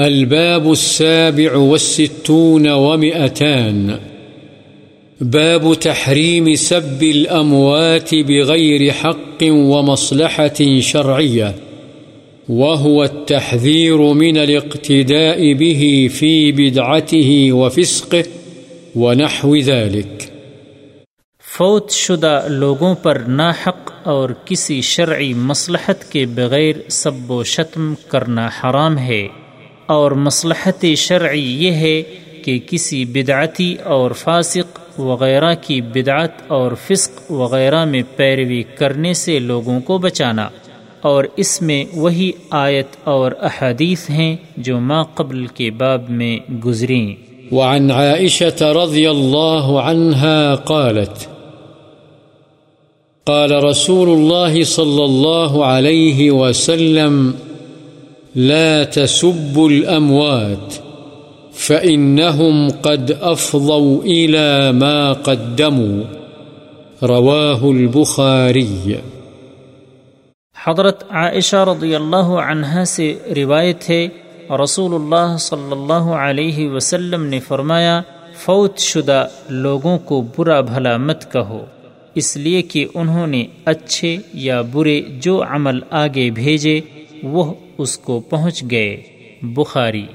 الباب السابع والستون ومئتان. باب تحريم سب الأموات بغير حق ومصلحة شرعية، وهو التحذير من الاقتداء به في بدعته وفسقه ونحو ذلك. فوت شدہ لوگوں پر ناحق اور کسی شرعی مصلحت کے بغیر سب و شتم کرنا حرام ہے۔ اور مصلحت شرعی یہ ہے کہ کسی بدعتی اور فاسق وغیرہ کی بدعت اور فسق وغیرہ میں پیروی کرنے سے لوگوں کو بچانا۔ اور اس میں وہی آیت اور احادیث ہیں جو ما قبل کے باب میں گزریں۔ وعن عائشة رضي الله عنها قالت، قال رسول الله صلى الله عليه وسلم لا تسبوا الأموات فإنهم قد أفضوا إلى ما قدموا رواه البخاري. حضرت عائشہ رضی اللہ عنہا سے روایت ہے رسول اللہ صلی اللہ علیہ وسلم نے فرمایا، فوت شدہ لوگوں کو برا بھلا مت کہو، اس لیے کہ انہوں نے اچھے یا برے جو عمل آگے بھیجے وہ اس کو پہنچ گئے بخاری۔